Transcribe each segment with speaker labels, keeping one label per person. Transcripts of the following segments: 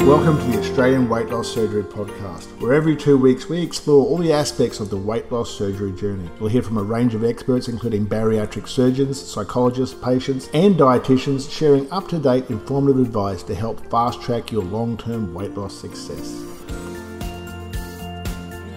Speaker 1: Welcome to the Australian Weight Loss Surgery Podcast, where every two weeks we explore all the aspects of the weight loss surgery journey. We'll hear from a range of experts, including bariatric surgeons, psychologists, patients, and dietitians, sharing up to date informative advice to help fast track your long term weight loss success.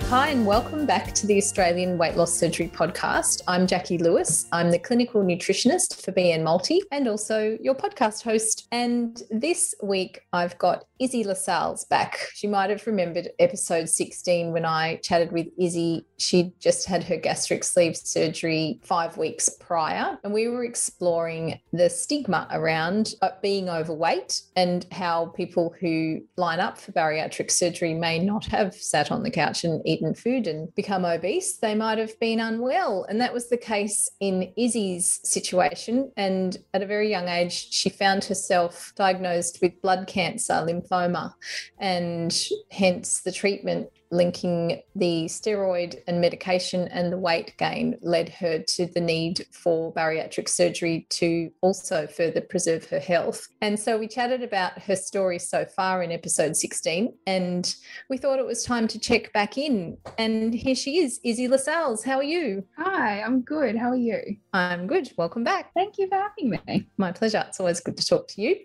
Speaker 2: Hi, and welcome back to the Australian Weight Loss Surgery Podcast. I'm Jackie Lewis. I'm the clinical nutritionist for BN Multi and also your podcast host. And this week I've got Izzy LaSalle's back. She might have remembered episode 16 when I chatted with Izzy. She'd just had her gastric sleeve surgery five weeks prior, and we were exploring the stigma around uh, being overweight and how people who line up for bariatric surgery may not have sat on the couch and eaten eaten food and become obese, they might have been unwell. And that was the case in Izzy's situation. And at a very young age, she found herself diagnosed with blood cancer, lymphoma, and hence the treatment linking the steroid and medication and the weight gain led her to the need for bariatric surgery to also further preserve her health. And so we chatted about her story so far in episode 16, and we thought it was time to check back in. And here she is, Izzy LaSalles. How are you?
Speaker 3: Hi, I'm good. How are you?
Speaker 2: I'm good. Welcome back.
Speaker 3: Thank you for having me.
Speaker 2: My pleasure. It's always good to talk to you.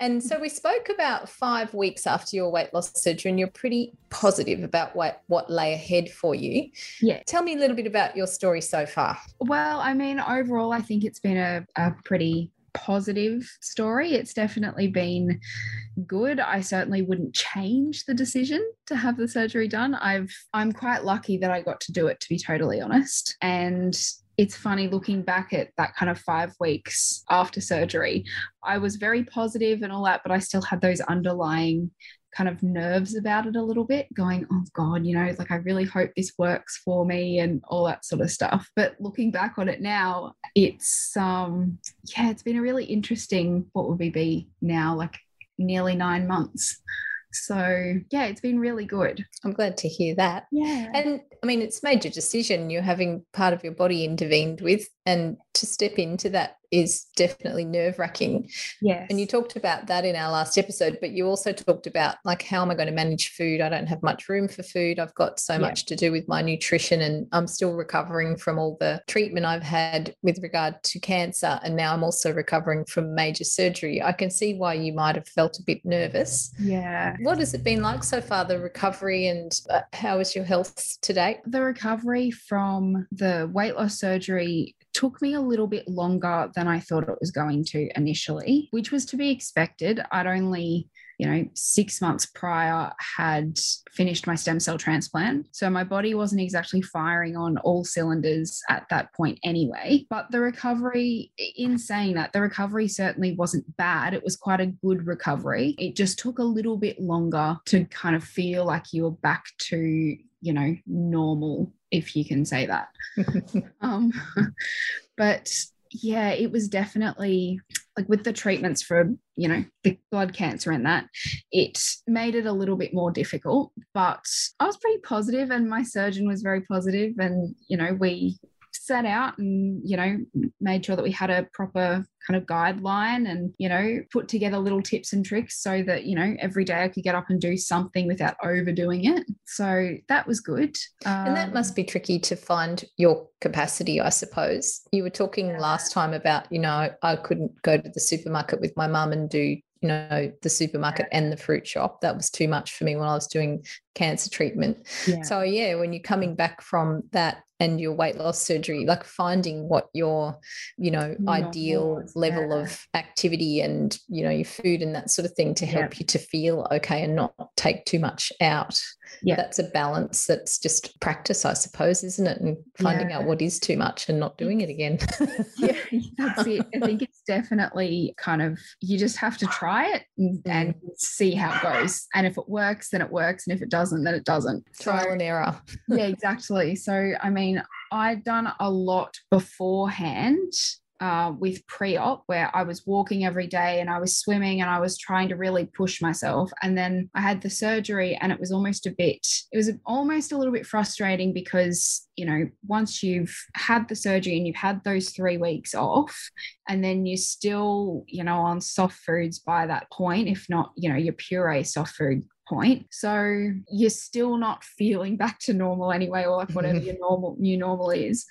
Speaker 2: And so we spoke about five weeks after your weight loss surgery, and you're pretty positive about what what lay ahead for you.
Speaker 3: Yeah.
Speaker 2: Tell me a little bit about your story so far.
Speaker 3: Well, I mean, overall, I think it's been a, a pretty positive story. It's definitely been good. I certainly wouldn't change the decision to have the surgery done. I've I'm quite lucky that I got to do it to be totally honest. And it's funny looking back at that kind of five weeks after surgery. I was very positive and all that, but I still had those underlying kind of nerves about it a little bit, going, oh God, you know, like I really hope this works for me and all that sort of stuff. But looking back on it now, it's um yeah, it's been a really interesting what would we be now, like nearly nine months. So yeah, it's been really good.
Speaker 2: I'm glad to hear that.
Speaker 3: Yeah.
Speaker 2: And I mean, it's major decision you're having part of your body intervened with, and to step into that is definitely nerve wracking.
Speaker 3: Yes.
Speaker 2: And you talked about that in our last episode, but you also talked about like, how am I going to manage food? I don't have much room for food. I've got so yeah. much to do with my nutrition, and I'm still recovering from all the treatment I've had with regard to cancer. And now I'm also recovering from major surgery. I can see why you might have felt a bit nervous.
Speaker 3: Yeah.
Speaker 2: What has it been like so far, the recovery, and uh, how is your health today?
Speaker 3: The recovery from the weight loss surgery took me a little bit longer than I thought it was going to initially, which was to be expected. I'd only you know, six months prior had finished my stem cell transplant. So my body wasn't exactly firing on all cylinders at that point anyway. But the recovery, in saying that, the recovery certainly wasn't bad. It was quite a good recovery. It just took a little bit longer to kind of feel like you were back to, you know, normal if you can say that. um, but yeah, it was definitely like with the treatments for, you know, the blood cancer and that, it made it a little bit more difficult. But I was pretty positive and my surgeon was very positive and, you know, we set out and you know made sure that we had a proper kind of guideline and you know put together little tips and tricks so that you know every day i could get up and do something without overdoing it. So that was good.
Speaker 2: Um, and that must be tricky to find your capacity i suppose. You were talking yeah. last time about you know i couldn't go to the supermarket with my mum and do you know the supermarket and the fruit shop. That was too much for me when i was doing cancer treatment. Yeah. so yeah when you're coming back from that and your weight loss surgery like finding what your you know ideal level yeah. of activity and you know your food and that sort of thing to help yeah. you to feel okay and not take too much out yeah. that's a balance that's just practice i suppose isn't it? And finding yeah. out what is too much and not doing it again.
Speaker 3: Yeah that's it. I think it's definitely kind of you just have to try it and, and, see how it goes. And if it works then it works. And if it doesn't then it doesn't.
Speaker 2: Trial so, and error.
Speaker 3: Yeah exactly. So i mean I'd done a lot beforehand uh, with pre op where I was walking every day and I was swimming and I was trying to really push myself. And then I had the surgery and it was almost a bit, it was almost a little bit frustrating because, you know, once you've had the surgery and you've had those three weeks off, and then you're still, you know, on soft foods by that point, if not, you know, your puree soft food point. So you're still not feeling back to normal anyway, or like whatever your normal new normal is.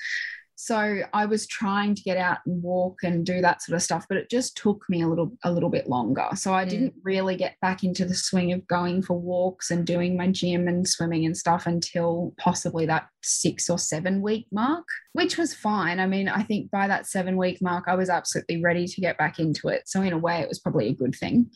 Speaker 3: So I was trying to get out and walk and do that sort of stuff, but it just took me a little a little bit longer. So I mm. didn't really get back into the swing of going for walks and doing my gym and swimming and stuff until possibly that six or seven week mark, which was fine. I mean, I think by that seven week mark, I was absolutely ready to get back into it. So, in a way, it was probably a good thing.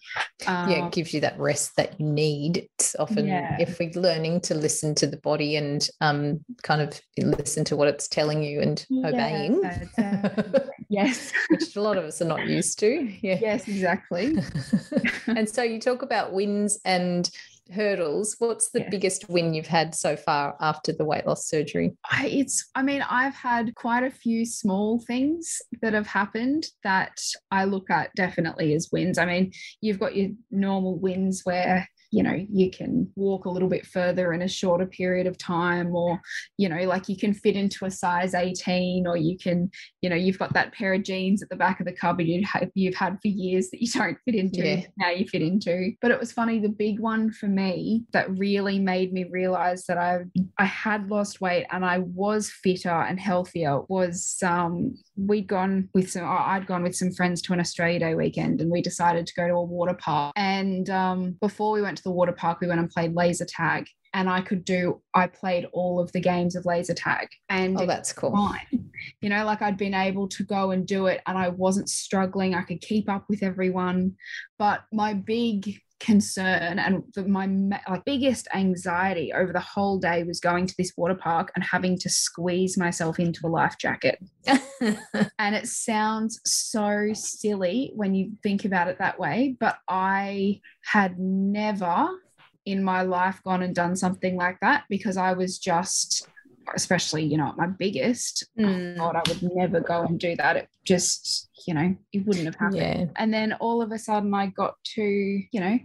Speaker 2: Um, yeah, it um, gives you that rest that you need. It's often, yeah. if we're learning to listen to the body and um, kind of listen to what it's telling you and yeah, obeying.
Speaker 3: Uh, yes.
Speaker 2: which a lot of us are not used to. Yeah.
Speaker 3: Yes, exactly.
Speaker 2: and so you talk about wins and hurdles what's the biggest win you've had so far after the weight loss surgery
Speaker 3: I, it's i mean i've had quite a few small things that have happened that i look at definitely as wins i mean you've got your normal wins where you know you can walk a little bit further in a shorter period of time or you know like you can fit into a size 18 or you can you know you've got that pair of jeans at the back of the cupboard you have, you've had for years that you don't fit into yeah. now you fit into but it was funny the big one for me that really made me realize that I I had lost weight and I was fitter and healthier was um we'd gone with some I'd gone with some friends to an Australia Day weekend and we decided to go to a water park and um before we went to the water park, we went and played laser tag. And I could do, I played all of the games of laser tag. And
Speaker 2: oh, that's cool.
Speaker 3: Fine. You know, like I'd been able to go and do it and I wasn't struggling. I could keep up with everyone. But my big concern and the, my like biggest anxiety over the whole day was going to this water park and having to squeeze myself into a life jacket. and it sounds so silly when you think about it that way, but I had never in my life gone and done something like that because I was just especially you know at my biggest mm. god i would never go and do that it just you know it wouldn't have happened yeah. and then all of a sudden i got to you know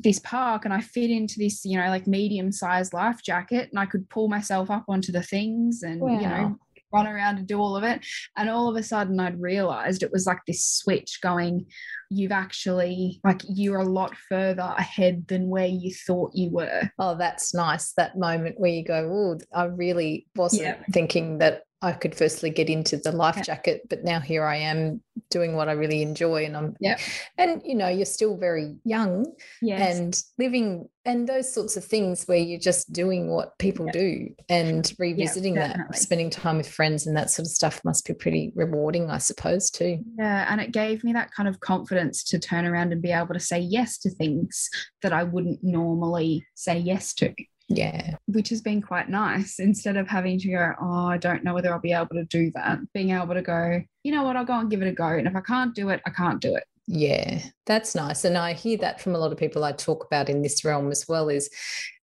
Speaker 3: this park and i fit into this you know like medium sized life jacket and i could pull myself up onto the things and wow. you know run around and do all of it. And all of a sudden, I'd realized it was like this switch going, you've actually, like, you're a lot further ahead than where you thought you were.
Speaker 2: Oh, that's nice. That moment where you go, oh, I really wasn't yeah. thinking that I could firstly get into the life jacket, but now here I am doing what I really enjoy. And I'm,
Speaker 3: yeah.
Speaker 2: And, you know, you're still very young
Speaker 3: yes.
Speaker 2: and living and those sorts of things where you're just doing what people yep. do and revisiting yep, that, spending time with friends and that sort of stuff must be pretty rewarding, I suppose, too.
Speaker 3: Yeah. And it gave me that kind of confidence to turn around and be able to say yes to things that I wouldn't normally say yes to.
Speaker 2: Yeah.
Speaker 3: Which has been quite nice. Instead of having to go, oh, I don't know whether I'll be able to do that, being able to go, you know what, I'll go and give it a go. And if I can't do it, I can't do it.
Speaker 2: Yeah, that's nice. And I hear that from a lot of people I talk about in this realm as well is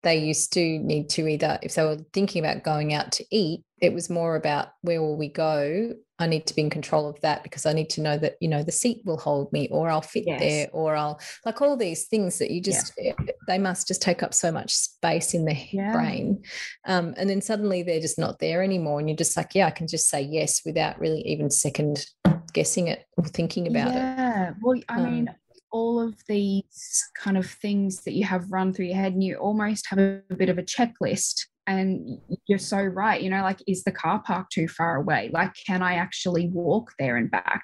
Speaker 2: they used to need to either, if they were thinking about going out to eat, it was more about where will we go? I need to be in control of that because I need to know that, you know, the seat will hold me or I'll fit yes. there or I'll like all these things that you just, yeah. They must just take up so much space in the yeah. brain. Um, and then suddenly they're just not there anymore. And you're just like, yeah, I can just say yes without really even second guessing it or thinking about
Speaker 3: yeah.
Speaker 2: it.
Speaker 3: Yeah. Well, I um, mean, all of these kind of things that you have run through your head and you almost have a, a bit of a checklist and you're so right you know like is the car park too far away? Like can i actually walk there and back?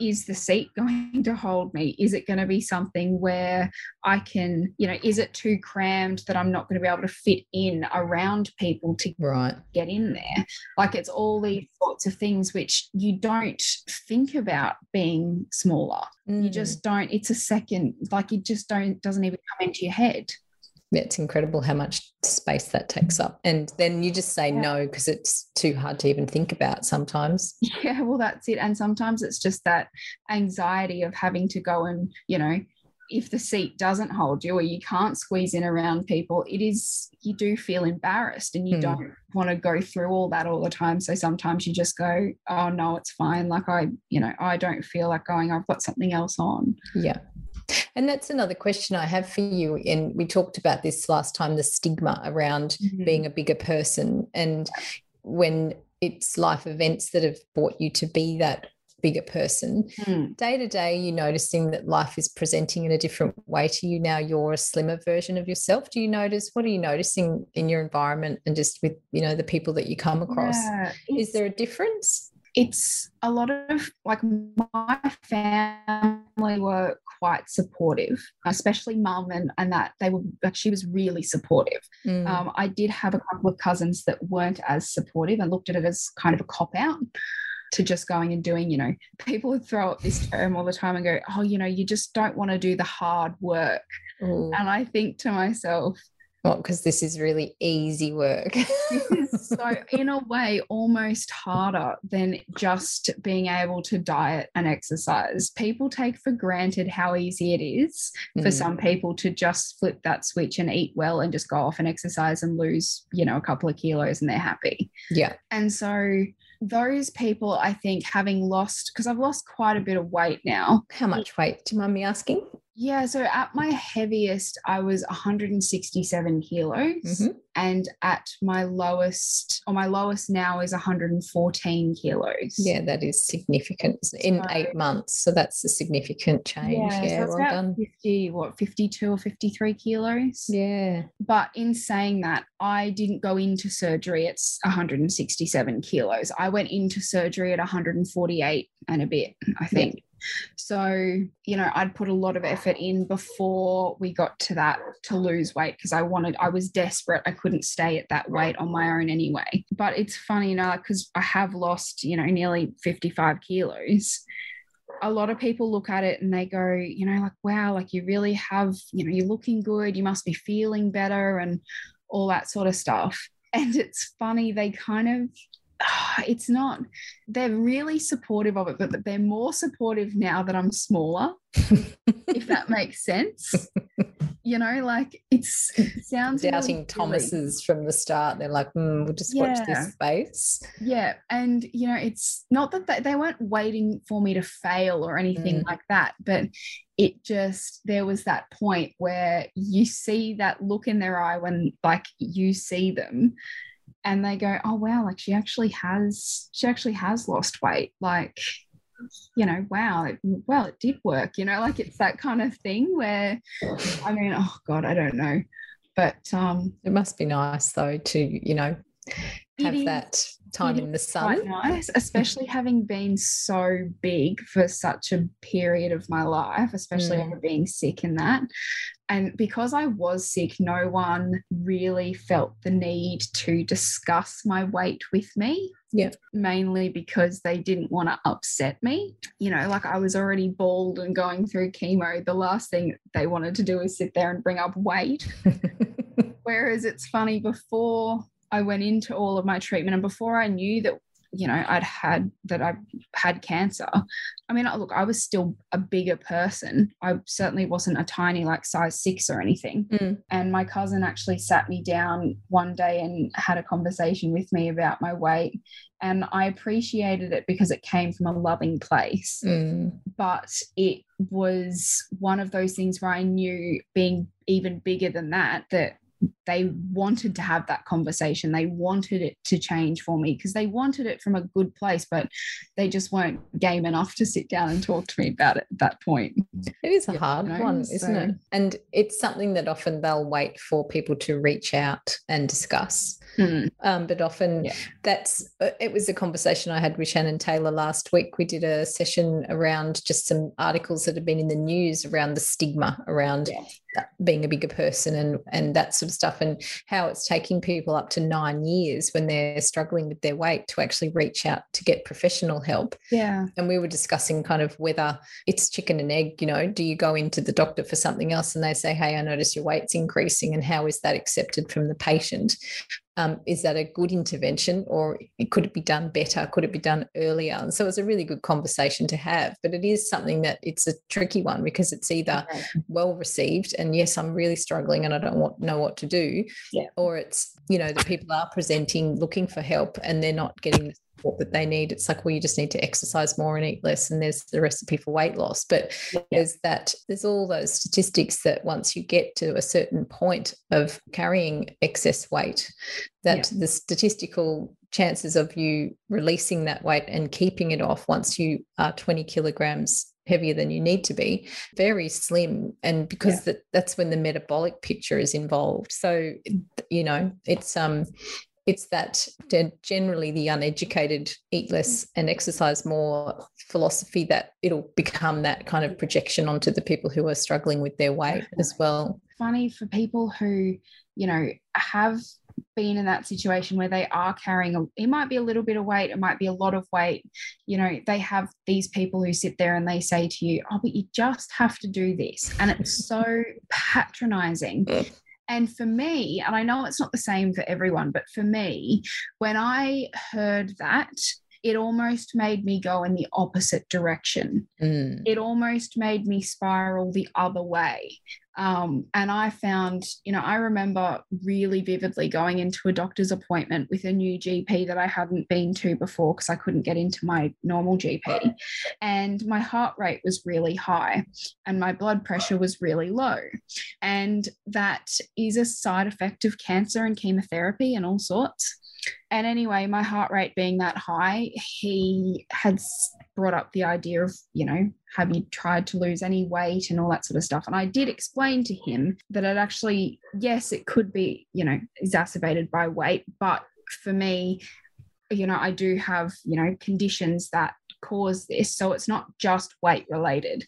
Speaker 3: Is the seat going to hold me? Is it going to be something where i can you know is it too crammed that i'm not going to be able to fit in around people to
Speaker 2: right.
Speaker 3: get in there? Like it's all these sorts of things which you don't think about being smaller. Mm. you just don't it's a second like it just don't doesn't even come into your head
Speaker 2: it's incredible how much space that takes up. And then you just say yeah. no because it's too hard to even think about sometimes.
Speaker 3: Yeah, well, that's it. And sometimes it's just that anxiety of having to go and, you know, if the seat doesn't hold you or you can't squeeze in around people, it is, you do feel embarrassed and you
Speaker 2: Hmm.
Speaker 3: don't want to go through all that all the time. So sometimes you just go, oh no, it's fine. Like I, you know, I don't feel like going, I've got something else on.
Speaker 2: Yeah. And that's another question I have for you. And we talked about this last time the stigma around being a bigger person. And when it's life events that have brought you to be that bigger person,
Speaker 3: Mm.
Speaker 2: day to day, you're noticing that life is presenting in a different way to you now. You're a slimmer version of yourself. Do you notice what are you noticing in your environment and just with, you know, the people that you come across?
Speaker 3: Yeah,
Speaker 2: Is there a difference?
Speaker 3: It's a lot of like my family were quite supportive, especially mum and, and that they were like she was really supportive.
Speaker 2: Mm,
Speaker 3: Um, I did have a couple of cousins that weren't as supportive and looked at it as kind of a cop out to just going and doing, you know, people would throw up this term all the time and go, oh, you know, you just don't want to do the hard work.
Speaker 2: ooh.
Speaker 3: And I think to myself,
Speaker 2: Well, because this is really easy work.
Speaker 3: this is so in a way almost harder than just being able to diet and exercise people take for granted how easy it is for
Speaker 2: Mm.
Speaker 3: some people to just flip that switch and eat well and just go off and exercise and lose you know a couple of kilos and they're happy
Speaker 2: yeah.
Speaker 3: and so those people i think having lost because i've lost quite a bit of weight now
Speaker 2: How much weight? Do you mind me asking?
Speaker 3: Yeah so at my heaviest i was 167 kilos
Speaker 2: Mhm.
Speaker 3: and at my lowest or my lowest now is 114 kilos
Speaker 2: Yeah, that is significant in
Speaker 3: So-
Speaker 2: eight months. So that's a significant change.
Speaker 3: yeah,
Speaker 2: Yeah,
Speaker 3: so
Speaker 2: well
Speaker 3: about
Speaker 2: done.
Speaker 3: 50 what 52 or 53 kilos
Speaker 2: Yeah.
Speaker 3: but in saying that i didn't go into surgery at 167 kilos i went into surgery at 148 and a bit i think so you know i'd put a lot of effort in before we got to that to lose weight because i wanted i was desperate. I couldn't stay at that weight on my own anyway. But it's funny you know because i have lost you know nearly 55 kilos. A lot of people look at it and they go, you know, like, wow, like you really have, you know, you're looking good, you must be feeling better, and all that sort of stuff. And it's funny, they kind of, it's not, they're really supportive of it, but they're more supportive now that I'm smaller, if that makes sense. You know, like it's, it sounds really
Speaker 2: Doubting
Speaker 3: silly.
Speaker 2: Thomas's from the start. They're like, mm, we'll just watch this space.
Speaker 3: Yeah. And, you know, it's not that they, they weren't waiting for me to fail or anything
Speaker 2: Mm.
Speaker 3: like that, but it just, there was that point where you see that look in their eye when, like, you see them and they go, oh, wow, like she actually has, she actually has lost weight. Like, you know, wow, it, well, it did work, you know, like it's that kind of thing where, I mean, oh God, I don't know. But um,
Speaker 2: It must be nice though to, you know, have that time in the
Speaker 3: quite
Speaker 2: sun.
Speaker 3: nice, especially having been so big for such a period of my life, especially
Speaker 2: Mm.
Speaker 3: over being sick and that. And because I was sick, no one really felt the need to discuss my weight with me.
Speaker 2: Yeah.
Speaker 3: Mainly because they didn't want to upset me. You know, like I was already bald and going through chemo. The last thing they wanted to do is sit there and bring up weight. Whereas it's funny, before I went into all of my treatment and before I knew that, you know, I'd had that I had cancer, I mean, look, I was still a bigger person. I certainly wasn't a tiny, like size six or anything.
Speaker 2: Mm.
Speaker 3: And my cousin actually sat me down one day and had a conversation with me about my weight. And I appreciated it because it came from a loving place
Speaker 2: Mm.
Speaker 3: but it was one of those things where I knew being even bigger than that, that they wanted to have that conversation. They wanted it to change for me because they wanted it from a good place, but they just weren't game enough to sit down and talk to me about it at that point.
Speaker 2: It is a
Speaker 3: Yeah,
Speaker 2: hard
Speaker 3: you know,
Speaker 2: one, isn't
Speaker 3: so-
Speaker 2: it? And it's something that often they'll wait for people to reach out and discuss.
Speaker 3: Hmm.
Speaker 2: Um, but often
Speaker 3: Yeah.
Speaker 2: that's uh, it was a conversation I had with Shannon Taylor last week. We did a session around just some articles that have been in the news around the stigma around
Speaker 3: Yeah.
Speaker 2: Being a bigger person and and that sort of stuff and how it's taking people up to nine years when they're struggling with their weight to actually reach out to get professional help
Speaker 3: Yeah.
Speaker 2: and we were discussing kind of whether it's chicken and egg you know do you go into the doctor for something else and they say hey i notice your weight's increasing and how is that accepted from the patient um, is that a good intervention or could it be done better? Could it be done earlier? And so it's a really good conversation to have, but it is something that it's a tricky one because it's either well received and yes, I'm really struggling and I don't want, know what to do,
Speaker 3: yeah.
Speaker 2: or it's, you know, the people are presenting looking for help and they're not getting the support that they need. It's like, well, you just need to exercise more and eat less, and there's the recipe for weight loss. But
Speaker 3: Yeah.
Speaker 2: there's that, there's all those statistics that once you get to a certain point of carrying excess weight, that the statistical chances of you releasing that weight and keeping it off once you are 20 kilograms heavier than you need to be very slim. And because
Speaker 3: Yeah.
Speaker 2: that, that's when the metabolic picture is involved. So you know it's um it's that generally the uneducated eat less and exercise more philosophy that it'll become that kind of projection onto the people who are struggling with their weight as well.
Speaker 3: funny for people who, you know, have been in that situation where they are carrying a, it might be a little bit of weight, it might be a lot of weight. You know, they have these people who sit there and they say to you, Oh, but you just have to do this. And it's so patronizing. And for me, and I know it's not the same for everyone, but for me, when I heard that, it almost made me go in the opposite direction
Speaker 2: Mm.
Speaker 3: it almost made me spiral the other way. Um, and I found, you know, I remember really vividly going into a doctor's appointment with a new GP that I hadn't been to before because I couldn't get into my normal GP. And my heart rate was really high and my blood pressure was really low. And that is a side effect of cancer and chemotherapy and all sorts. And anyway, my heart rate being that high, he had brought up the idea of, you know, have you tried to lose any weight and all that sort of stuff? And I did explain to him that it actually, yes, it could be, you know, exacerbated by weight, but for me, you know, I do have, you know, conditions that cause this. So it's not just weight related.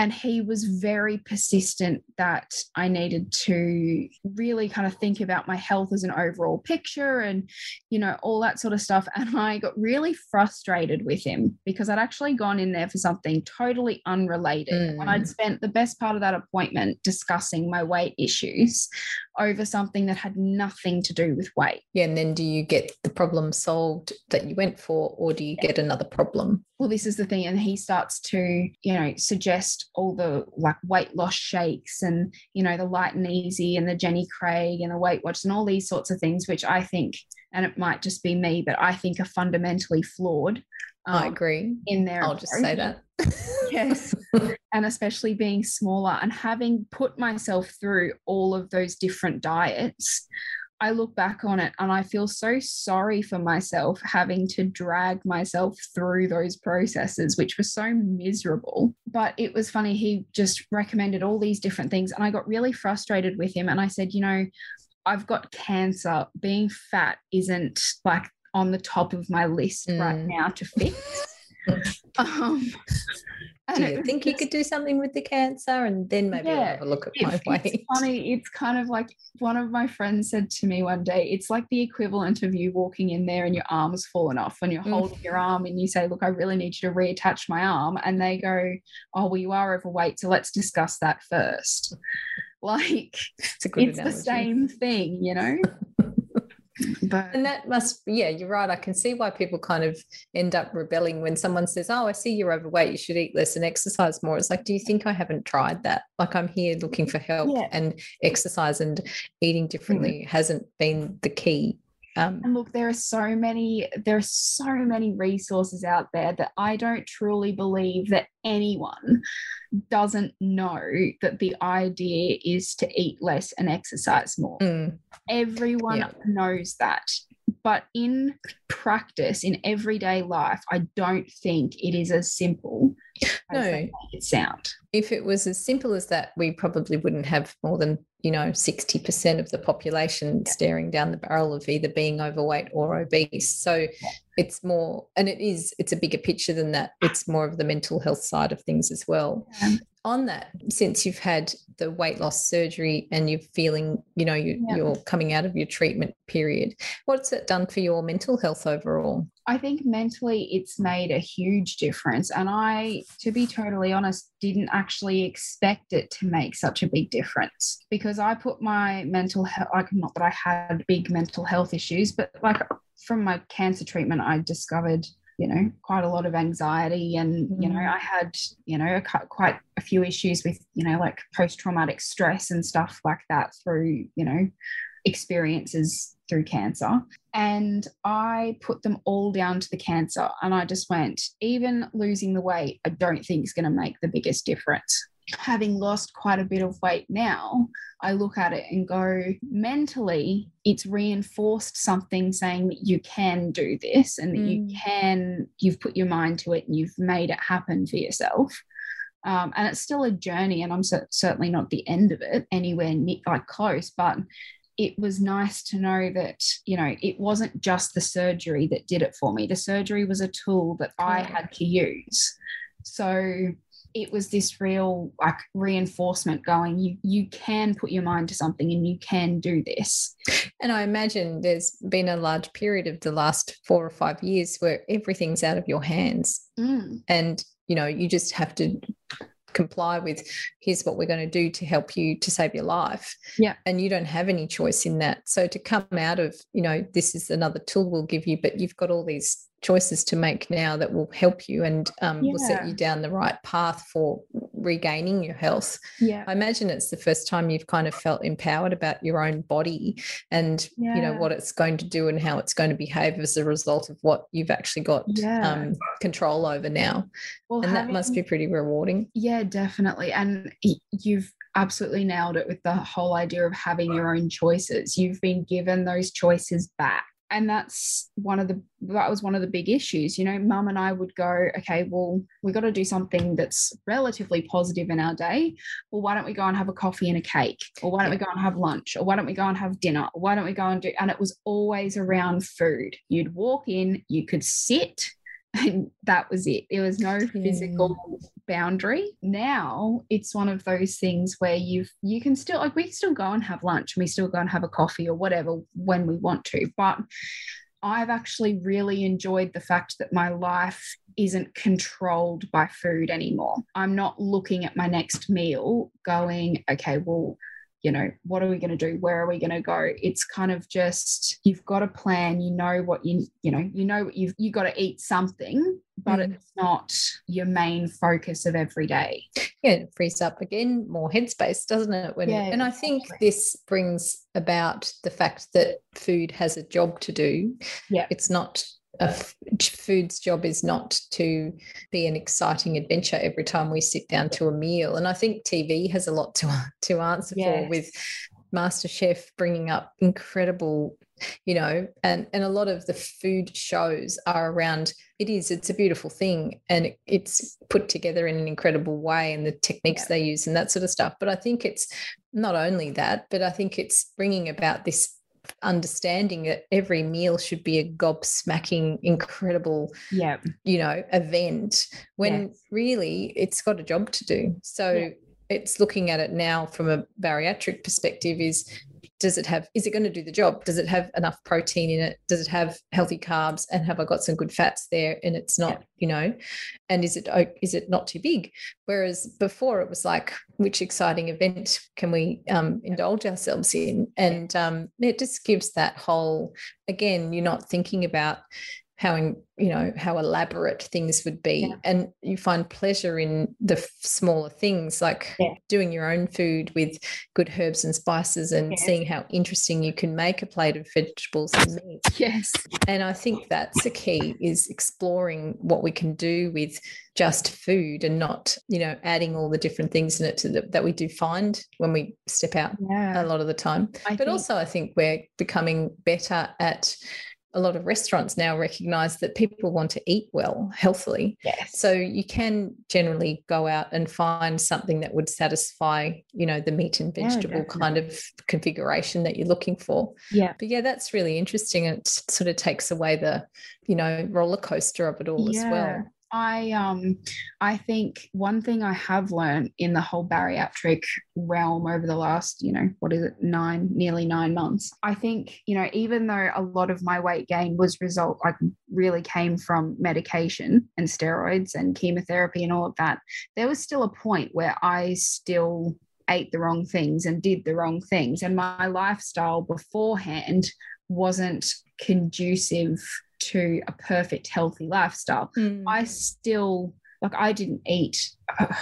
Speaker 3: And he was very persistent that I needed to really kind of think about my health as an overall picture and, you know, all that sort of stuff. And I got really frustrated with him because I'd actually gone in there for something totally unrelated. And
Speaker 2: Mm.
Speaker 3: I'd spent the best part of that appointment discussing my weight issues over something that had nothing to do with weight.
Speaker 2: yeah and then do you get the problem solved that you went for or do you get another problem
Speaker 3: well this is the thing and he starts to you know suggest all the like weight loss shakes and you know the Lite n' Easy and the jenny craig and the weight watch and all these sorts of things which i think and it might just be me but i think are fundamentally flawed
Speaker 2: i
Speaker 3: um,
Speaker 2: agree.
Speaker 3: in there,
Speaker 2: i'll just say that.
Speaker 3: Yes. And especially being smaller and having put myself through all of those different diets I look back on it and I feel so sorry for myself having to drag myself through those processes, which were so miserable. But it was funny. He just recommended all these different things. And I got really frustrated with him. And I said, you know, I've got cancer. Being fat isn't like on the top of my list right
Speaker 2: Mm.
Speaker 3: now to fix. um,
Speaker 2: do you think you could do something with the cancer and then maybe
Speaker 3: Yeah,
Speaker 2: have a look at
Speaker 3: it-
Speaker 2: my
Speaker 3: it's
Speaker 2: weight
Speaker 3: funny. It's kind of like one of my friends said to me one day, it's like the equivalent of you walking in there and your arm's fallen off when you're
Speaker 2: Mm.
Speaker 3: holding your arm and you say, Look, I really need you to reattach my arm. And they go, Oh, well, you are overweight. So let's discuss that first. Like,
Speaker 2: it's a good
Speaker 3: it's the same thing, you know? but
Speaker 2: And that must, yeah, you're right. I can see why people kind of end up rebelling when someone says, Oh, I see you're overweight. You should eat less and exercise more. It's like, Do you think I haven't tried that? Like, I'm here looking for help,
Speaker 3: Yeah.
Speaker 2: and exercise and eating differently mm-hmm. hasn't been the key. Um,
Speaker 3: And look, there are so many, there are so many resources out there that I don't truly believe that anyone doesn't know that the idea is to eat less and exercise more.
Speaker 2: mm,
Speaker 3: Everyone
Speaker 2: Yeah.
Speaker 3: knows that. But in practice, in everyday life, I don't think it is as simple as
Speaker 2: No.
Speaker 3: make it sound.
Speaker 2: if it was as simple as that, we probably wouldn't have more than, you know, 60% of the population staring down the barrel of either being overweight or obese. So it's more, and it is, it's a bigger picture than that. It's more of the mental health side of things as well.
Speaker 3: Um,
Speaker 2: on that, since you've had the weight loss surgery and you're feeling, you know, you,
Speaker 3: Yeah.
Speaker 2: you're coming out of your treatment period, what's it done for your mental health overall?
Speaker 3: I think mentally it's made a huge difference. And I, to be totally honest, didn't actually expect it to make such a big difference because I put my mental health, like, not that I had big mental health issues, but like from my cancer treatment, I discovered. You know, quite a lot of anxiety, and you know,
Speaker 2: Mm.
Speaker 3: I had you know a, quite a few issues with you know like post traumatic stress and stuff like that through you know experiences through cancer. And I put them all down to the cancer. And I just went, even losing the weight, I don't think is going to make the biggest difference. Having lost quite a bit of weight now, I look at it and go, mentally, it's reinforced something saying that you can do this and that you
Speaker 2: Mm.
Speaker 3: can, you've put your mind to it and you've made it happen for yourself. Um, and it's still a journey, and I'm cer- certainly not the end of it anywhere near, like close, but it was nice to know that you know it wasn't just the surgery that did it for me the surgery was a tool that i had to use so it was this real like reinforcement going you you can put your mind to something and you can do this
Speaker 2: And I imagine there's been a large period of the last four or five years where everything's out of your hands.
Speaker 3: Mm,
Speaker 2: and you know you just have to comply with here's what we're going to do to help you to save your life
Speaker 3: Yeah.
Speaker 2: and you don't have any choice in that so to come out of you know this is another tool we'll give you but you've got all these choices to make now that will help you and um, will set you down the right path for regaining your health
Speaker 3: yeah
Speaker 2: I imagine it's the first time you've kind of felt empowered about your own body and you know what it's going to do and how it's going to behave as a result of what you've actually got
Speaker 3: Yeah.
Speaker 2: um, control over now.
Speaker 3: well
Speaker 2: And that must be pretty rewarding.
Speaker 3: Yeah, definitely. And you've absolutely nailed it with the whole idea of having your own choices. You've been given those choices back. And that's one of the that was one of the big issues. You know, mum and I would go, okay, well, we got to do something that's relatively positive in our day. Well, why don't we go and have a coffee and a cake? Or why don't we go and have lunch? Or why don't we go and have dinner? Why don't we go and do and it was always around food. You'd walk in, you could sit, and that was it. There was no physical hmm. boundary. Now it's one of those things where you've you can still like we can still go and have lunch and we still go and have a coffee or whatever when we want to. But I've actually really enjoyed the fact that my life isn't controlled by food anymore. I'm not looking at my next meal going, okay, well, you know, what are we going to do? Where are we going to go? It's kind of just you've got a plan, you know what you you know, you know what you've you got to eat something, but
Speaker 2: Mm.
Speaker 3: it's not your main focus of every day.
Speaker 2: Yeah, it frees up again more headspace, doesn't it? When
Speaker 3: Yeah,
Speaker 2: and I think
Speaker 3: exactly.
Speaker 2: this brings about the fact that food has a job to do.
Speaker 3: Yeah.
Speaker 2: It's not a food's job is not to be an exciting adventure every time we sit down to a meal. And I think TV has a lot to to answer for
Speaker 3: Yes.
Speaker 2: with MasterChef bringing up incredible, you know, and and a lot of the food shows are around. It is. It's a beautiful thing, and it, it's put together in an incredible way, and the techniques
Speaker 3: Yeah.
Speaker 2: they use and that sort of stuff. But I think it's not only that, but I think it's bringing about this understanding that every meal should be a gobsmacking, incredible
Speaker 3: Yeah.
Speaker 2: you know event when
Speaker 3: Yes.
Speaker 2: really it's got a job to do so
Speaker 3: Yeah.
Speaker 2: it's looking at it now from a bariatric perspective is does it have is it going to do the job? Does it have enough protein in it? Does it have healthy carbs? And have i got some good fats there? And it's not you know and is it is it not too big? Whereas before it was like which exciting event can we um, indulge ourselves in? And um, it just gives that whole again you're not thinking about how in, you know how elaborate things would be
Speaker 3: Yeah.
Speaker 2: and you find pleasure in the f- smaller things like
Speaker 3: Yeah.
Speaker 2: doing your own food with good herbs and spices and
Speaker 3: Yes.
Speaker 2: seeing how interesting you can make a plate of vegetables and meat
Speaker 3: Yes.
Speaker 2: and i think that's the key is exploring what we can do with just food and not you know adding all the different things in it to the, that we do find when we step out
Speaker 3: Yeah.
Speaker 2: a lot of the time
Speaker 3: I
Speaker 2: but
Speaker 3: think-
Speaker 2: also i think we're becoming better at a lot of restaurants now recognize that people want to eat well healthily.
Speaker 3: Yes.
Speaker 2: so you can generally go out and find something that would satisfy you know the meat and
Speaker 3: Yeah,
Speaker 2: vegetable kind of configuration that you're looking for.
Speaker 3: Yeah.
Speaker 2: but yeah that's really interesting. It sort of takes away the you know roller coaster of it all as well
Speaker 3: I um I think one thing I have learned in the whole bariatric realm over the last, you know, what is it, nine, nearly nine months. I think, you know, even though a lot of my weight gain was result like really came from medication and steroids and chemotherapy and all of that, there was still a point where I still ate the wrong things and did the wrong things. And my lifestyle beforehand wasn't conducive to a perfect healthy lifestyle
Speaker 2: Mm.
Speaker 3: i still like i didn't eat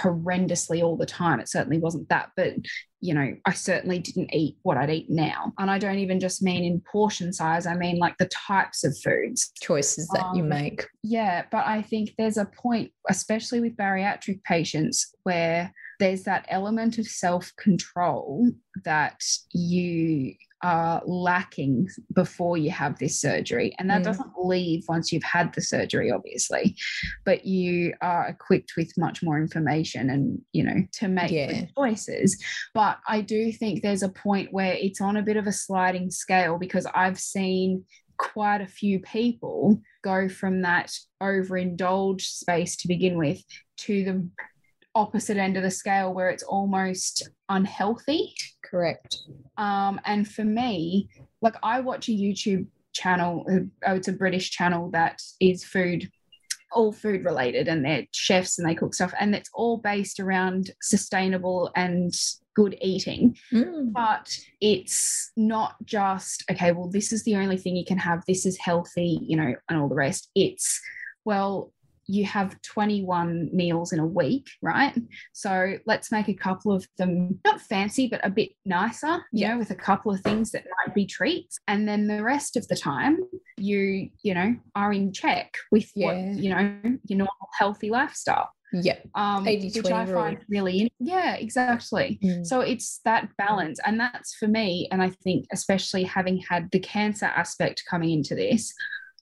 Speaker 3: horrendously all the time it certainly wasn't that but you know i certainly didn't eat what i'd eat now and i don't even just mean in portion size i mean like the types of foods
Speaker 2: choices that you
Speaker 3: Um,
Speaker 2: make.
Speaker 3: yeah, but I think there's a point, especially with bariatric patients, where there's that element of self control that you are lacking before you have this surgery. And that doesn't leave once you've had the surgery, obviously, but you are equipped with much more information and, you know, to make
Speaker 2: Yeah.
Speaker 3: choices. But I do think there's a point where it's on a bit of a sliding scale because I've seen quite a few people go from that overindulged space to begin with to the opposite end of the scale where it's almost unhealthy.
Speaker 2: Correct.
Speaker 3: Um, and for me, like I watch a YouTube channel, uh, oh, it's a British channel that is food, all food related, and they're chefs and they cook stuff, and it's all based around sustainable and good eating
Speaker 2: Mm.
Speaker 3: but it's not just okay well this is the only thing you can have this is healthy you know and all the rest it's well you have 21 meals in a week right so let's make a couple of them not fancy but a bit nicer you
Speaker 2: Yeah.
Speaker 3: know with a couple of things that might be treats and then the rest of the time you you know are in check with
Speaker 2: Yeah.
Speaker 3: what you know your normal healthy lifestyle
Speaker 2: Yeah.
Speaker 3: um
Speaker 2: 80-20
Speaker 3: which i
Speaker 2: rule.
Speaker 3: find really yeah exactly
Speaker 2: Mm.
Speaker 3: so it's that balance. And that's for me. And I think, especially having had the cancer aspect coming into this,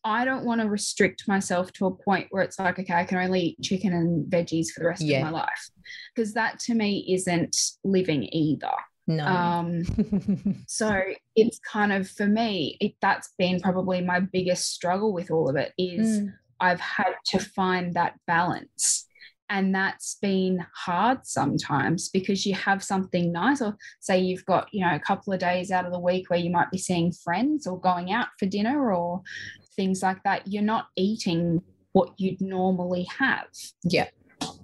Speaker 3: I don't want to restrict myself to a point where it's like, okay, I can only eat chicken and veggies for the rest
Speaker 2: Yeah.
Speaker 3: of my life. Because that to me isn't living either.
Speaker 2: No.
Speaker 3: Um, so it's kind of for me, it, that's been probably my biggest struggle with all of it is
Speaker 2: Mm.
Speaker 3: I've had to find that balance. And that's been hard sometimes because you have something nice, or say you've got, you know, a couple of days out of the week where you might be seeing friends or going out for dinner or things like that. You're not eating what you'd normally have.
Speaker 2: Yeah.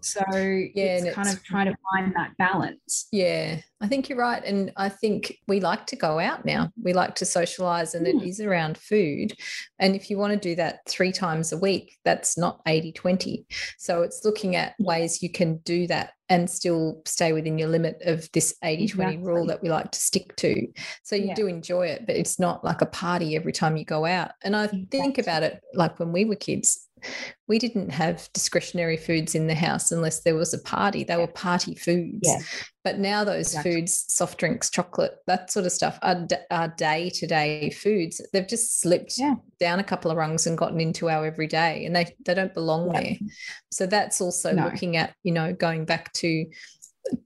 Speaker 3: So
Speaker 2: Yeah,
Speaker 3: it's kind
Speaker 2: it's-
Speaker 3: of trying to find that balance.
Speaker 2: Yeah, I think you're right. And I think we like to go out now. We like to socialize, and
Speaker 3: Mm.
Speaker 2: it is around food. And if you want to do that three times a week, that's not 80 20. So it's looking at ways you can do that and still stay within your limit of this 80 20 rule that we like to stick to. So you
Speaker 3: Yeah.
Speaker 2: do enjoy it, but it's not like a party every time you go out. And I think about it like when we were kids, we didn't have discretionary foods in the house unless there was a party. They were party foods.
Speaker 3: Yeah.
Speaker 2: But now those
Speaker 3: Exactly.
Speaker 2: foods, soft drinks, chocolate, that sort of stuff are, are day-to-day foods. They've just slipped
Speaker 3: Yeah.
Speaker 2: down a couple of rungs and gotten into our everyday, and they they don't belong
Speaker 3: Yeah.
Speaker 2: there. So that's also
Speaker 3: No.
Speaker 2: looking at you know going back to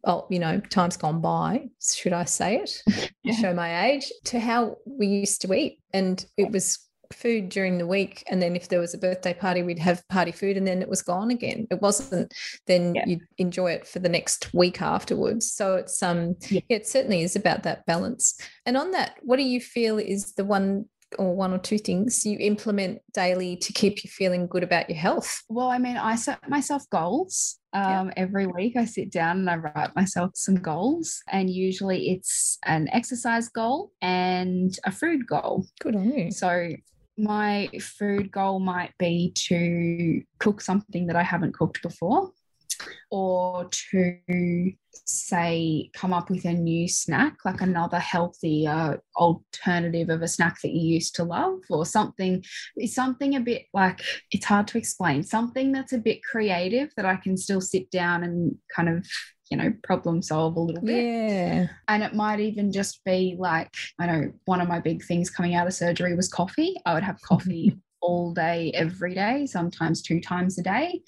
Speaker 2: oh you know times gone by. Should I say it?
Speaker 3: Yeah.
Speaker 2: Show my age to how we used to eat, and it was food during the week and then if there was a birthday party we'd have party food and then it was gone again it wasn't then
Speaker 3: Yeah.
Speaker 2: you'd enjoy it for the next week afterwards so it's um
Speaker 3: Yeah.
Speaker 2: yeah, it certainly is about that balance and on that what do you feel is the one or one or two things you implement daily to keep you feeling good about your health
Speaker 3: Well, I mean, I set myself goals.
Speaker 2: Yeah.
Speaker 3: Um, Every week, I sit down and I write myself some goals, and usually it's an exercise goal and a food goal.
Speaker 2: good on you
Speaker 3: So, my food goal might be to cook something that I haven't cooked before, or to say come up with a new snack, like another healthy alternative of a snack that you used to love, or something. Something a bit like it's hard to explain. Something that's a bit creative that I can still sit down and kind of you know problem solve a little bit.
Speaker 2: Yeah.
Speaker 3: And it might even just be like i know one of my big things coming out of surgery was coffee. I would have coffee all day every day sometimes two times a day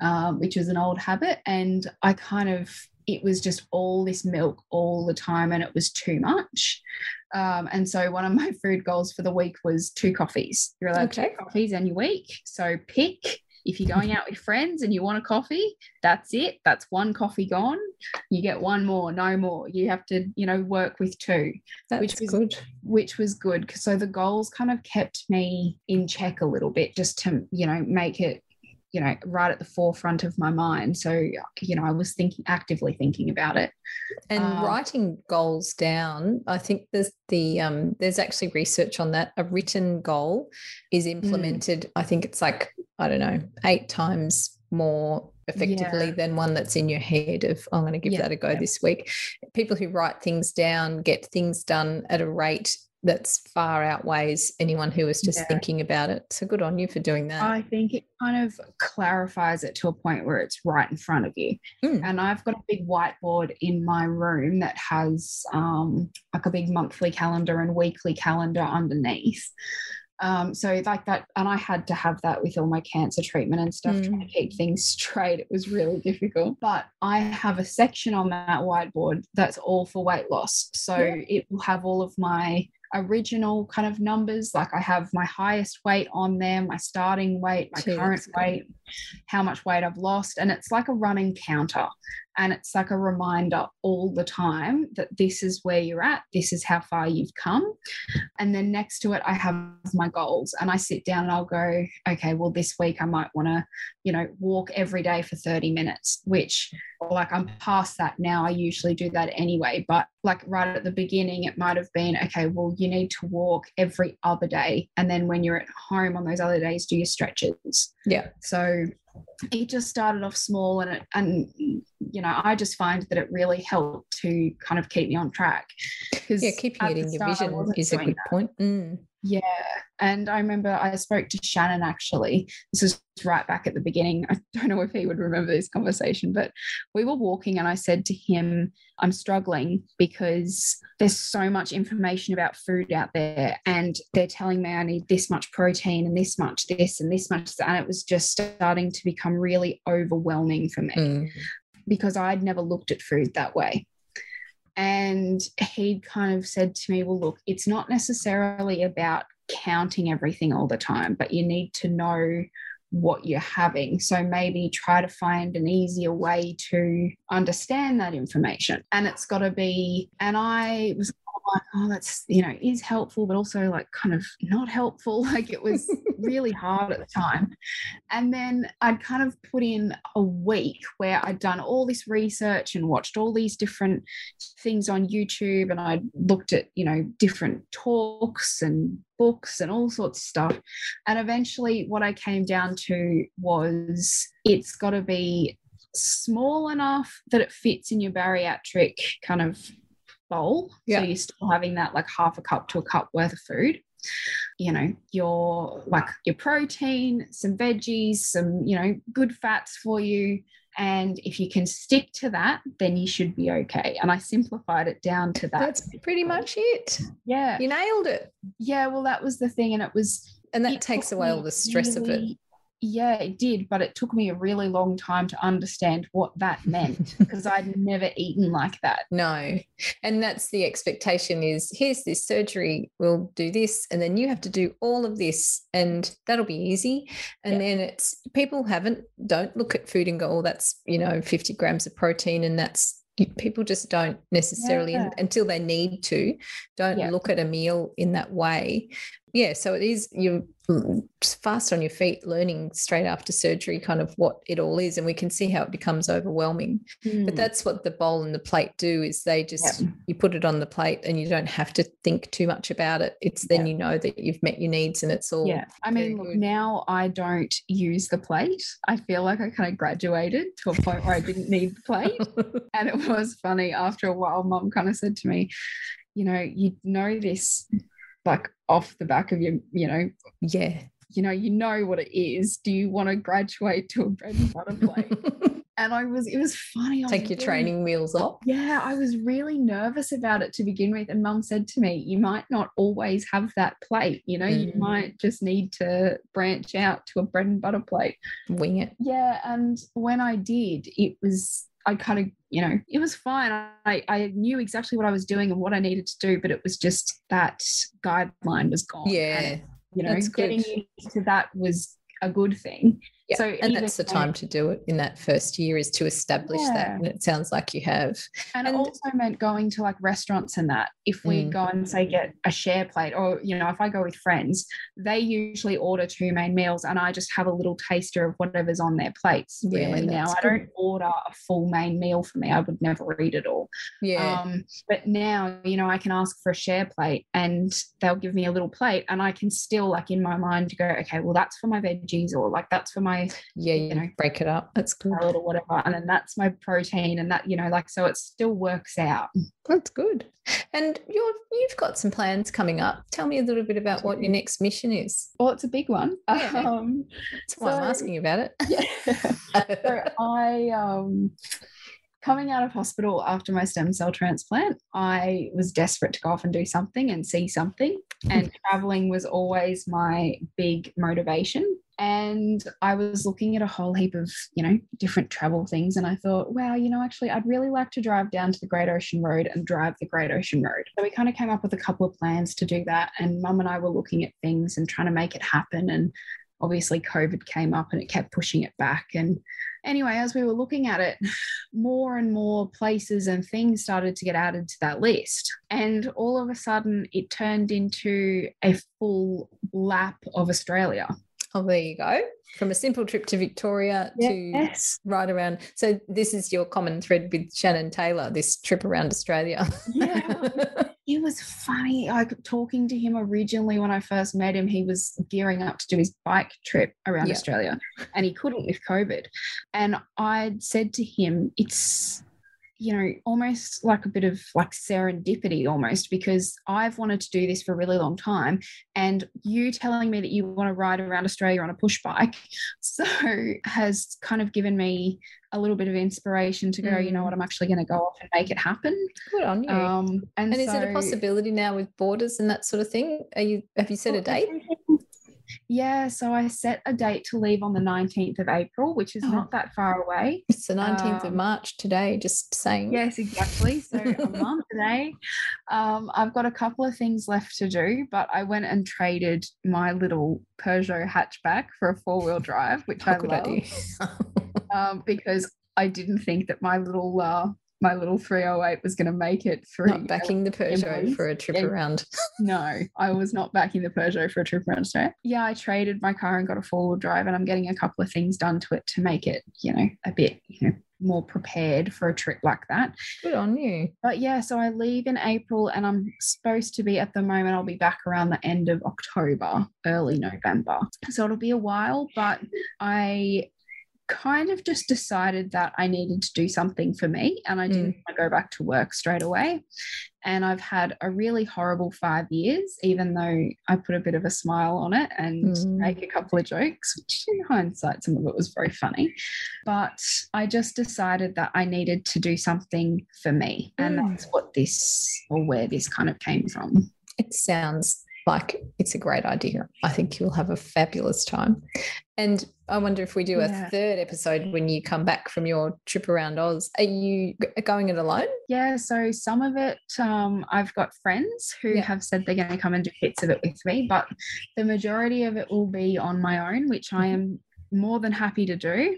Speaker 3: um, which was an old habit. And i kind of it was just all this milk all the time and it was too much. Um, and so one of my food goals for the week was two coffees. You're allowed
Speaker 2: Okay.
Speaker 3: two coffees in your week so pick if you're going out with friends and you want a coffee, that's it. That's one coffee gone. You get one more, no more. You have to, you know, work with two.
Speaker 2: That's
Speaker 3: which was
Speaker 2: good.
Speaker 3: Which was good. So the goals kind of kept me in check a little bit just to, you know, make it you know right at the forefront of my mind so you know i was thinking actively thinking about it
Speaker 2: and
Speaker 3: Um,
Speaker 2: writing goals down i think there's the um there's actually research on that a written goal is
Speaker 3: Mm.
Speaker 2: implemented i think it's like i don't know eight times more effectively
Speaker 3: Yeah.
Speaker 2: than one that's in your head of i'm going to give
Speaker 3: Yeah,
Speaker 2: that a go
Speaker 3: yeah.
Speaker 2: this week people who write things down get things done at a rate that's far outweighs anyone who is just
Speaker 3: Yeah.
Speaker 2: thinking about it so good on you for doing that
Speaker 3: I think it kind of clarifies it to a point where it's right in front of you.
Speaker 2: Mm.
Speaker 3: And I've got a big whiteboard in my room that has um, like a big monthly calendar and weekly calendar underneath. Um, so like that, and I had to have that with all my cancer treatment and stuff, trying to keep things straight. It was really difficult. But I have a section on that whiteboard that's all for weight loss. So
Speaker 2: Yeah.
Speaker 3: it will have all of my original kind of numbers. Like I have my highest weight on there, my starting weight, my
Speaker 2: Gee,
Speaker 3: current weight, how much weight I've lost. And it's like a running counter. And it's like a reminder all the time that this is where you're at, this is how far you've come. And then next to it, I have my goals. And I sit down and I'll go, okay, well, this week I might want to, you know, walk every day for 30 minutes, which like I'm past that now. I usually do that anyway. But like right at the beginning, it might have been, okay, well, you need to walk every other day. And then when you're at home on those other days, do your stretches.
Speaker 2: yeah
Speaker 3: So it just started off small and it, and you know, I just find that it really helped to kind of keep me on track. Because
Speaker 2: yeah keeping it in your vision is a good
Speaker 3: that.
Speaker 2: point Mm.
Speaker 3: Yeah. And I remember I spoke to Shannon actually. This is right back at the beginning. I don't know if he would remember this conversation, but we were walking and I said to him, I'm struggling because there's so much information about food out there and they're telling me I need this much protein and this much this and this much. And it was just starting to become really overwhelming for me
Speaker 2: Mm.
Speaker 3: because I'd never looked at food that way. And he kind of said to me, Well, look, it's not necessarily about counting everything all the time, but you need to know what you're having. So maybe try to find an easier way to understand that information. And it's got to be, and I was like, oh, that's, you know, is helpful, but also like kind of not helpful. Like it was really hard at the time. And then I'd kind of put in a week where I'd done all this research and watched all these different things on YouTube and I looked at, you know, different talks and books and all sorts of stuff. And eventually what I came down to was it's got to be small enough that it fits in your bariatric kind of bowl.
Speaker 2: Yeah.
Speaker 3: So you're still having that like half a cup to a cup worth of food you know your like your protein some veggies some you know good fats for you and if you can stick to that then you should be okay and i simplified it down to that
Speaker 2: That's pretty much it.
Speaker 3: yeah
Speaker 2: You nailed it.
Speaker 3: yeah well that was the thing and it was
Speaker 2: And that
Speaker 3: it
Speaker 2: takes away all the stress of it.
Speaker 3: Yeah it did but it took me a really long time to understand what that meant because i'd never eaten like that
Speaker 2: No. And that's the expectation is here's this surgery, we'll do this, and then you have to do all of this, and that'll be easy. And
Speaker 3: Yeah.
Speaker 2: then it's people haven't don't look at food and go, oh, that's you know, 50 grams of protein, and that's people just don't necessarily
Speaker 3: Yeah.
Speaker 2: until they need to don't
Speaker 3: Yeah.
Speaker 2: look at a meal in that way yeah so it is you're just fast on your feet learning straight after surgery kind of what it all is and we can see how it becomes overwhelming but
Speaker 3: Mm.
Speaker 2: that's what the bowl and the plate do is they just
Speaker 3: Yep.
Speaker 2: you put it on the plate and you don't have to think too much about it it's then
Speaker 3: Yeah.
Speaker 2: you know that you've met your needs and it's all
Speaker 3: Yeah, I mean, look, now I don't use the plate. I feel like I kind of graduated to a point where I didn't need the plate. and it was funny after a while, mom kind of said to me, you know, you know this like off the back of your, you know,
Speaker 2: yeah
Speaker 3: you know, you know what it is. Do you want to graduate to a bread and butter plate? and I was, it was funny. I was
Speaker 2: take your
Speaker 3: really-
Speaker 2: training wheels off
Speaker 3: yeah, I was really nervous about it to begin with. And mum said to me, You might not always have that plate. You know, you
Speaker 2: Mm.
Speaker 3: might just need to branch out to a bread and butter plate.
Speaker 2: wing it
Speaker 3: Yeah. And when I did, it was, I kind of, you know, it was fine. I, I knew exactly what I was doing and what I needed to do, but it was just that guideline was gone. And,
Speaker 2: yeah
Speaker 3: you know, getting used to that was a good thing.
Speaker 2: Yeah.
Speaker 3: So
Speaker 2: and that's the time to do it in that first year is to establish that. And it sounds like you have.
Speaker 3: And,
Speaker 2: And-
Speaker 3: also meant going to like restaurants and that. If we
Speaker 2: Mm.
Speaker 3: go and say get a share plate, or you know, if I go with friends, they usually order two main meals, and I just have a little taster of whatever's on their plates.
Speaker 2: Yeah,
Speaker 3: Really, now
Speaker 2: that's
Speaker 3: I don't order a full main meal for me. I would never eat it all.
Speaker 2: Yeah.
Speaker 3: Um, but now, you know, I can ask for a share plate, and they'll give me a little plate, and I can still like in my mind go, okay, well that's for my veggies, or like that's for my
Speaker 2: yeah. You,
Speaker 3: know,
Speaker 2: break it up. That's good.
Speaker 3: or whatever, and then that's my protein, and that you know, like so it still works out.
Speaker 2: That's good. And you're you've got some plans coming up. Tell me a little bit about what your next mission is.
Speaker 3: Well, it's a big one.
Speaker 2: Yeah.
Speaker 3: Um,
Speaker 2: That's why I'm asking about it.
Speaker 3: yeah. so I um coming out of hospital after my stem cell transplant, I was desperate to go off and do something and see something. And traveling was always my big motivation. And I was looking at a whole heap of, you know, different travel things. And I thought, wow, you know, actually, I'd really like to drive down to the Great Ocean Road and drive the Great Ocean Road. So we kind of came up with a couple of plans to do that. And mum and I were looking at things and trying to make it happen. And obviously COVID came up and it kept pushing it back. And anyway, as we were looking at it, more and more places and things started to get added to that list. And all of a sudden, it turned into a full lap of Australia.
Speaker 2: Oh, there you go. From a simple trip to Victoria to
Speaker 3: Yes.
Speaker 2: right around. So this is your common thread with Shannon Taylor, this trip around Australia.
Speaker 3: Yeah. It was funny. Like talking to him originally when I first met him, he was gearing up to do his bike trip around. Australia and he couldn't with COVID. And I'd said to him, it's, you know, almost like a bit of like serendipity almost because I've wanted to do this for a really long time. And you telling me that you want to ride around Australia on a push bike. So has kind of given me a little bit of inspiration to go, you know
Speaker 2: Mm.
Speaker 3: what, I'm actually going to go off and make it happen.
Speaker 2: Good on you.
Speaker 3: Um, and
Speaker 2: and is it a possibility now with borders and that sort of thing? Are you have you set a date?
Speaker 3: Yeah, so I set a date to leave on the 19th of April, which is
Speaker 2: Oh.
Speaker 3: not that far away.
Speaker 2: It's the 19th of
Speaker 3: um,
Speaker 2: March today, just saying.
Speaker 3: Yes, exactly. So a month today. Um, I've got a couple of things left to do, but I went and traded my little Peugeot hatchback for a four wheel drive, which
Speaker 2: Oh,
Speaker 3: I love,
Speaker 2: idea.
Speaker 3: um, because I didn't think that my little uh, my little 308 was going to make it through.
Speaker 2: Not backing the Peugeot for a trip
Speaker 3: Yeah.
Speaker 2: around.
Speaker 3: No, I was not backing the Peugeot for a trip around Australia. Yeah, I traded my car and got a four wheel drive, and I'm getting a couple of things done to it to make it, you know, a bit, you know, more prepared for a trip like that.
Speaker 2: Good on you.
Speaker 3: But yeah, so I leave in April, and I'm supposed to be at the moment, I'll be back around the end of October, early November. So it'll be a while, but I kind of just decided that I needed to do something for me and I didn't want to go back to work straight away. And I've had a really horrible five years, even though I put a bit of a smile on it and
Speaker 2: Mm.
Speaker 3: make a couple of jokes, which in hindsight, some of it was very funny. But I just decided that I needed to do something for me. And
Speaker 2: Mm.
Speaker 3: that's what this or where this kind of came from.
Speaker 2: It sounds like it's a great idea. I think you'll have a fabulous time. And I wonder if we do
Speaker 3: Yeah.
Speaker 2: a third episode when you come back from your trip around Oz. Are you going it alone?
Speaker 3: Yeah, so some of it, um, I've got friends who
Speaker 2: Yeah.
Speaker 3: have said they're going to come and do bits of it with me, but the majority of it will be on my own, which I am more than happy to do.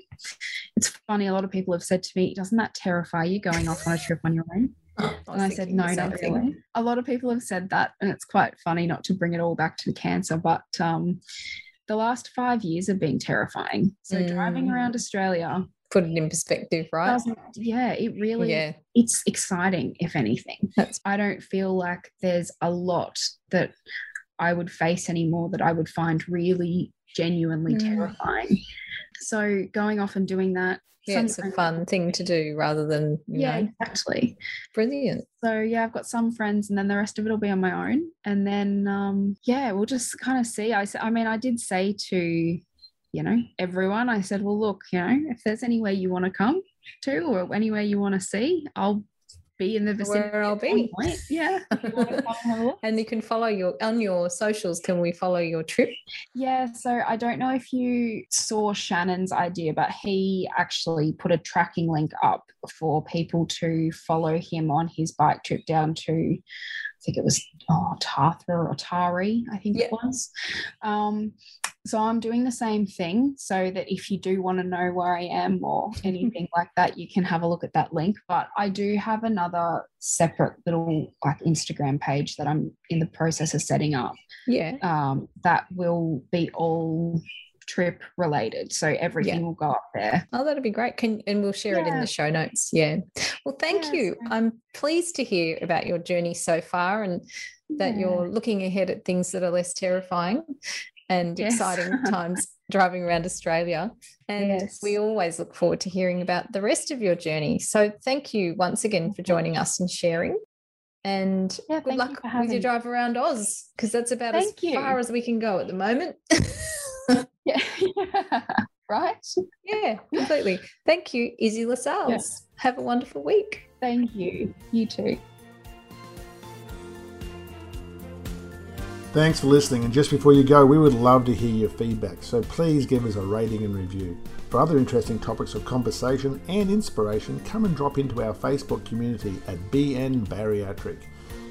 Speaker 3: It's funny, a lot of people have said to me, Doesn't that terrify you going off on a trip on your own? And I said, No, not really. A lot of people have said that, and it's quite funny not to bring it all back to the cancer, but um, the last five years have been terrifying. So driving
Speaker 2: Mm.
Speaker 3: around Australia
Speaker 2: Put it in perspective, right?
Speaker 3: yeah, it really
Speaker 2: Yeah,
Speaker 3: it's exciting if anything
Speaker 2: that's
Speaker 3: i don't feel like there's a lot that i would face anymore that i would find really genuinely
Speaker 2: Mm.
Speaker 3: terrifying so going off and doing that
Speaker 2: yeah, it's a fun thing to do rather than you
Speaker 3: yeah
Speaker 2: know,
Speaker 3: exactly.
Speaker 2: Brilliant.
Speaker 3: so yeah i've got some friends and then the rest of it will be on my own. And then um yeah we'll just kind of see. I i mean i did say to you know everyone i said well look you know if there's anywhere you want to come to or anywhere you want to see i'll be in the vicinity
Speaker 2: Where I'll be.
Speaker 3: point. yeah if you wanna come and have a look.
Speaker 2: And you can follow your on your socials. Can we follow your trip?
Speaker 3: Yeah, so I don't know if you saw Shannon's idea, but he actually put a tracking link up for people to follow him on his bike trip down to, I think it was oh, Tartha or Tari, I think
Speaker 2: Yeah.
Speaker 3: it was. Um, So I'm doing the same thing so that if you do want to know where I am or anything like that, you can have a look at that link. But I do have another separate little like Instagram page that I'm in the process of setting up.
Speaker 2: Yeah.
Speaker 3: Um, that will be all trip related. So everything
Speaker 2: Yeah.
Speaker 3: will go up there.
Speaker 2: Oh, that'd be great. Can and we'll share it in the show notes. Yeah. Well, thank
Speaker 3: Yeah,
Speaker 2: you. I'm pleased to hear about your journey so far and that
Speaker 3: Yeah.
Speaker 2: you're looking ahead at things that are less terrifying and
Speaker 3: Yes.
Speaker 2: exciting times driving around Australia. And
Speaker 3: Yes.
Speaker 2: we always look forward to hearing about the rest of your journey. So thank you once again for joining us and sharing. And
Speaker 3: Yeah,
Speaker 2: good
Speaker 3: thank you
Speaker 2: luck with your drive around Oz because that's about as
Speaker 3: you.
Speaker 2: far as we can go at the moment.
Speaker 3: Yeah. right.
Speaker 2: yeah, completely. Thank you, Izzy Lascelles. Have a wonderful week.
Speaker 3: Thank you. You too.
Speaker 1: Thanks for listening, and just before you go, we would love to hear your feedback, so please give us a rating and review. For other interesting topics of conversation and inspiration, come and drop into our Facebook community at BN Bariatric.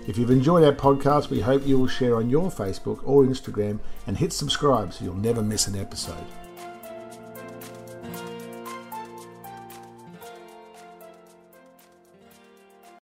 Speaker 1: If you've enjoyed our podcast, we hope you will share on your Facebook or Instagram and hit subscribe so you'll never miss an episode.